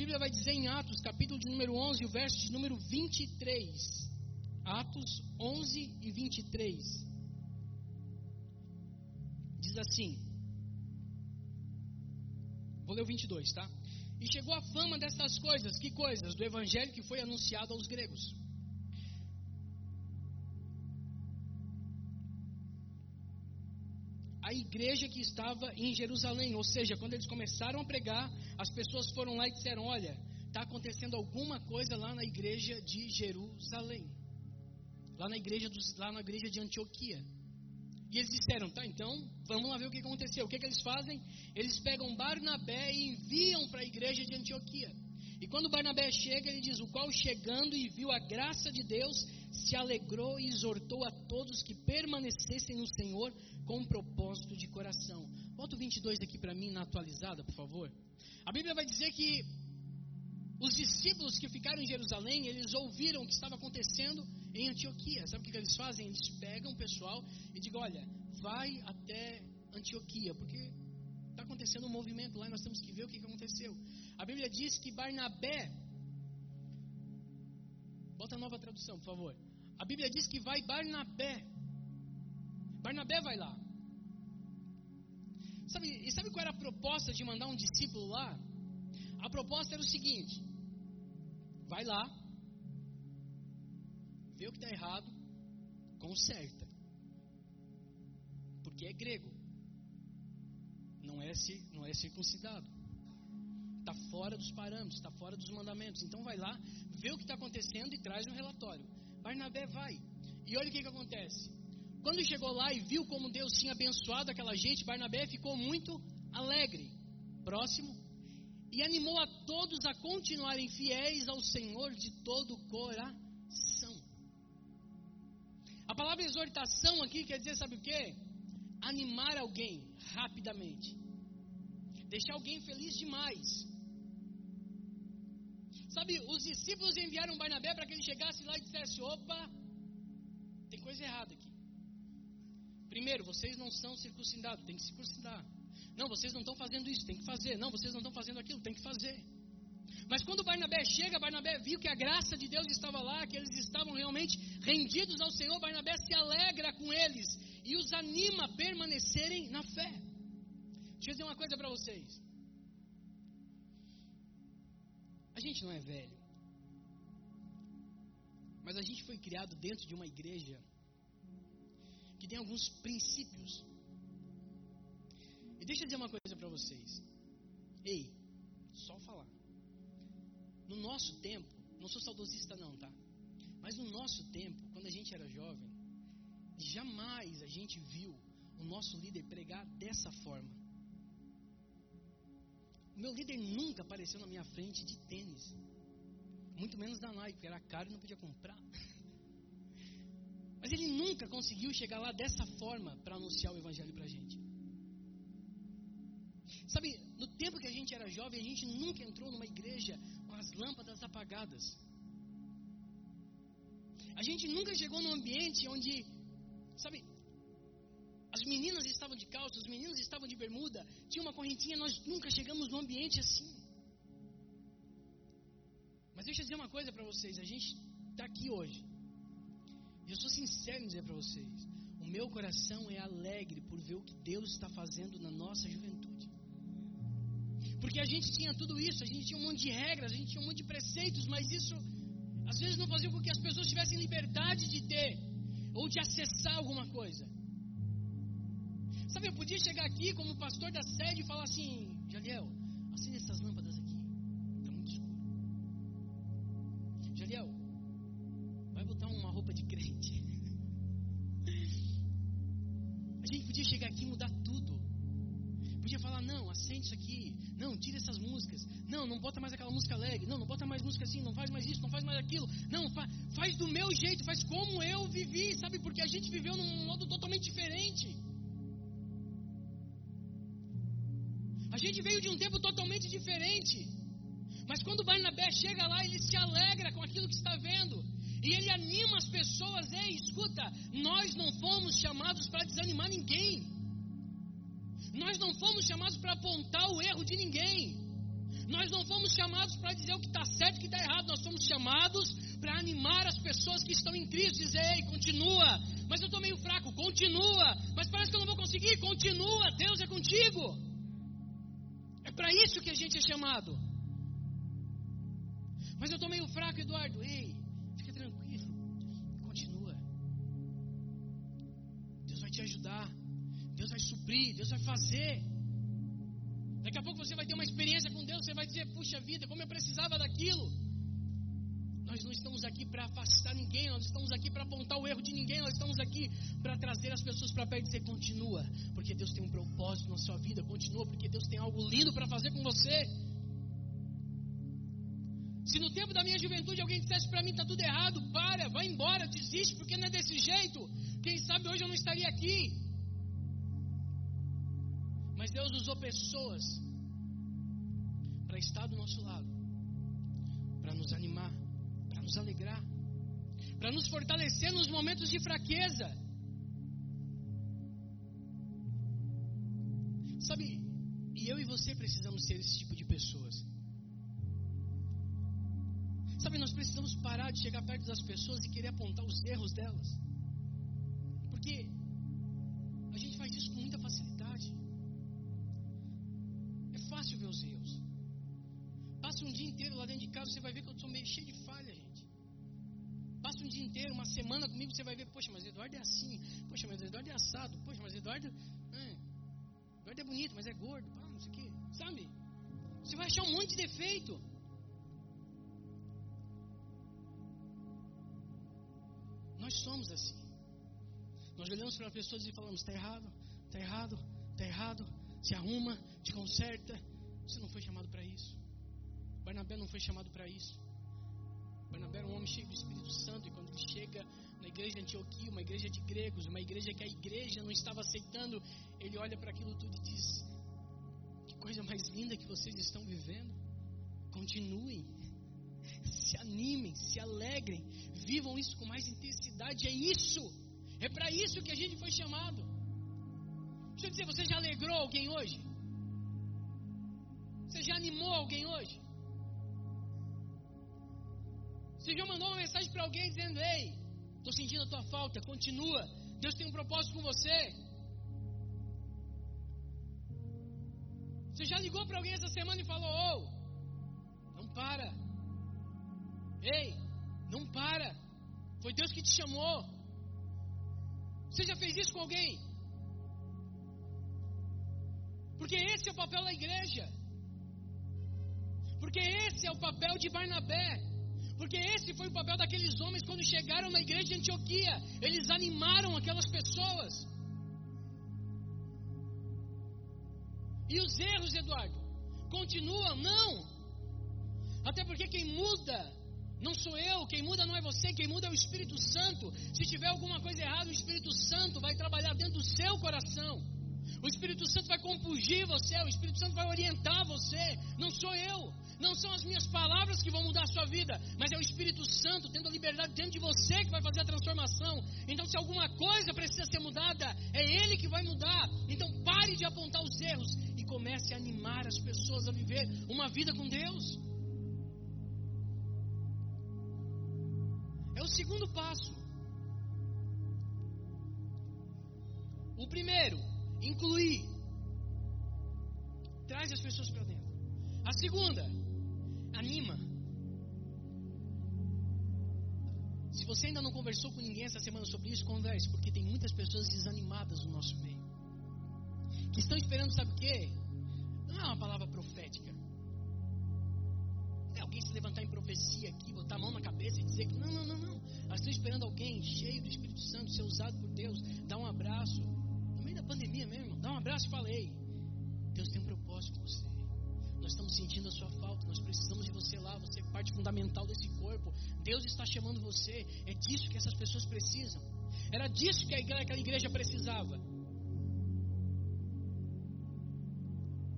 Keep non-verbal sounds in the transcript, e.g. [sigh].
Bíblia vai dizer em Atos, capítulo de número 11, o verso de número 23. Atos 11 e 23. Diz assim. Vou ler o 22, tá? E chegou a fama destas coisas, que coisas? Do evangelho que foi anunciado aos gregos. A igreja que estava em Jerusalém. Ou seja, quando eles começaram a pregar, as pessoas foram lá e disseram: Olha, está acontecendo alguma coisa lá na igreja de Jerusalém, lá na igreja, dos, lá na igreja de Antioquia. E eles disseram: Tá, então vamos lá ver o que aconteceu. O que, que eles fazem? Eles pegam Barnabé e enviam para a igreja de Antioquia. E quando Barnabé chega, ele diz: O qual chegando e viu a graça de Deus, se alegrou e exortou a todos que permanecessem no Senhor com propósito de coração. Bota o 22 aqui para mim na atualizada, por favor. A Bíblia vai dizer que os discípulos que ficaram em Jerusalém, eles ouviram o que estava acontecendo em Antioquia. Sabe o que, que eles fazem? Eles pegam o pessoal e digam: Olha, vai até Antioquia, porque está acontecendo um movimento lá e nós temos que ver o que, que aconteceu. A Bíblia diz que Barnabé, bota a nova tradução, por favor. A Bíblia diz que vai Barnabé. Barnabé vai lá. Sabe, e sabe qual era a proposta de mandar um discípulo lá? A proposta era o seguinte: vai lá, vê o que está errado, conserta. Porque é grego, não é, não é circuncidado está fora dos parâmetros, está fora dos mandamentos. Então vai lá, vê o que está acontecendo e traz um relatório. Barnabé vai. E olha o que, que acontece. Quando chegou lá e viu como Deus tinha abençoado aquela gente, Barnabé ficou muito alegre. Próximo. E animou a todos a continuarem fiéis ao Senhor de todo o coração. A palavra exortação aqui quer dizer, sabe o que? Animar alguém rapidamente. Deixar alguém feliz demais. Sabe, os discípulos enviaram Barnabé para que ele chegasse lá e dissesse: opa, tem coisa errada aqui. Primeiro, vocês não são circuncidados, tem que circuncidar. Não, vocês não estão fazendo isso, tem que fazer. Não, vocês não estão fazendo aquilo, tem que fazer. Mas quando Barnabé chega, Barnabé viu que a graça de Deus estava lá, que eles estavam realmente rendidos ao Senhor. Barnabé se alegra com eles e os anima a permanecerem na fé. Deixa eu dizer uma coisa para vocês. A gente não é velho. Mas a gente foi criado dentro de uma igreja que tem alguns princípios. E deixa eu dizer uma coisa para vocês. Ei, só falar. No nosso tempo, não sou saudosista não, tá? Mas no nosso tempo, quando a gente era jovem, jamais a gente viu o nosso líder pregar dessa forma. Meu líder nunca apareceu na minha frente de tênis. Muito menos da Nike, porque era caro e não podia comprar. Mas ele nunca conseguiu chegar lá dessa forma para anunciar o evangelho para a gente. Sabe, no tempo que a gente era jovem, a gente nunca entrou numa igreja com as lâmpadas apagadas. A gente nunca chegou num ambiente onde, sabe, as meninas estavam de calça, os meninos estavam de bermuda, tinha uma correntinha, nós nunca chegamos num ambiente assim. Mas deixa eu dizer uma coisa para vocês, a gente está aqui hoje. E eu sou sincero em dizer para vocês, o meu coração é alegre por ver o que Deus está fazendo na nossa juventude. Porque a gente tinha tudo isso, a gente tinha um monte de regras, a gente tinha um monte de preceitos, mas isso às vezes não fazia com que as pessoas tivessem liberdade de ter ou de acessar alguma coisa. Sabe, eu podia chegar aqui como pastor da sede e falar assim: Jaliel, acende essas lâmpadas aqui. Está muito escuro. Jaliel, vai botar uma roupa de crente. [laughs] A gente podia chegar aqui e mudar tudo. Podia falar: não, acende isso aqui. Não, tira essas músicas. Não, não bota mais aquela música alegre. Não, não bota mais música assim. Não faz mais isso, não faz mais aquilo. Não, fa faz do meu jeito, faz como eu vivi, sabe? Porque a gente viveu num modo totalmente diferente. Gente veio de um tempo totalmente diferente. Mas quando Barnabé chega lá, ele se alegra com aquilo que está vendo. E ele anima as pessoas. Ei, escuta, nós não fomos chamados para desanimar ninguém. Nós não fomos chamados para apontar o erro de ninguém. Nós não fomos chamados para dizer o que está certo e o que está errado. Nós somos chamados para animar as pessoas que estão em Cristo. Dizer, ei, continua. Mas eu estou meio fraco. Continua. Mas parece que eu não vou conseguir. Continua. Deus é contigo. Para isso que a gente é chamado. Mas eu estou meio fraco, Eduardo. Ei, fica tranquilo. Continua. Deus vai te ajudar. Deus vai suprir. Deus vai fazer. Daqui a pouco você vai ter uma experiência com Deus, você vai dizer, puxa vida, como eu precisava daquilo. Nós não estamos aqui para afastar ninguém, nós estamos aqui para apontar o erro de ninguém, nós estamos aqui para trazer as pessoas para perto e dizer: continua, porque Deus tem um propósito na sua vida, continua, porque Deus tem algo lindo para fazer com você. Se no tempo da minha juventude alguém dissesse para mim: está tudo errado, para, vai embora, desiste, porque não é desse jeito. Quem sabe hoje eu não estaria aqui. Mas Deus usou pessoas para estar do nosso lado, para nos animar, para nos alegrar, para nos fortalecer nos momentos de fraqueza. Sabe, e eu e você precisamos ser esse tipo de pessoas. Sabe, nós precisamos parar de chegar perto das pessoas e querer apontar os erros delas. Porque a gente faz isso com muita facilidade fácil ver os erros. Passa um dia inteiro lá dentro de casa, você vai ver que eu sou meio cheio de falha, dia inteiro, uma semana comigo, você vai ver, poxa, mas Eduardo é assim, poxa, mas Eduardo é assado, poxa, mas Eduardo. É, Eduardo é bonito, mas é gordo, pá, não sei o quê, sabe? Você vai achar um monte de defeito. Nós somos assim. Nós olhamos para as pessoas e falamos: está errado, está errado, está errado, se arruma, te conserta. Você não foi chamado para isso. Barnabé não foi chamado para isso. Barnabé era um homem cheio do Espírito Santo e quando ele chega na igreja de Antioquia, uma igreja de gregos, uma igreja que a igreja não estava aceitando, ele olha para aquilo tudo e diz: Que coisa mais linda que vocês estão vivendo. Continuem, se animem, se alegrem, vivam isso com mais intensidade. É isso, é para isso que a gente foi chamado. Deixa eu dizer, você já alegrou alguém hoje? Você já animou alguém hoje? Você já mandou uma mensagem para alguém dizendo: Ei, estou sentindo a tua falta, continua. Deus tem um propósito com você. Você já ligou para alguém essa semana e falou: Oh, não para. Ei, não para. Foi Deus que te chamou. Você já fez isso com alguém? Porque esse é o papel da igreja. Porque esse é o papel de Barnabé. Porque esse foi o papel daqueles homens quando chegaram na igreja de Antioquia. Eles animaram aquelas pessoas. E os erros, Eduardo, continuam? Não. Até porque quem muda não sou eu, quem muda não é você, quem muda é o Espírito Santo. Se tiver alguma coisa errada, o Espírito Santo vai trabalhar dentro do seu coração. O Espírito Santo vai compungir você, o Espírito Santo vai orientar você. Não sou eu, não são as minhas palavras que vão mudar a sua vida, mas é o Espírito Santo tendo a liberdade dentro de você que vai fazer a transformação. Então, se alguma coisa precisa ser mudada, é Ele que vai mudar. Então, pare de apontar os erros e comece a animar as pessoas a viver uma vida com Deus. É o segundo passo. O primeiro, incluir. Traz as pessoas para dentro. A segunda, anima. Se você ainda não conversou com ninguém essa semana sobre isso, converse, porque tem muitas pessoas desanimadas no nosso meio. Que estão esperando, sabe o quê? Não é uma palavra profética. É alguém se levantar em profecia aqui, botar a mão na cabeça e dizer que não, não, não, não. Elas estão esperando alguém cheio do Espírito Santo, ser usado por Deus, dar um abraço, meio da pandemia mesmo, dá um abraço e falei: Deus tem um propósito com você. Estamos sentindo a sua falta, nós precisamos de você lá, você é parte fundamental desse corpo. Deus está chamando você, é disso que essas pessoas precisam. Era disso que aquela igreja precisava.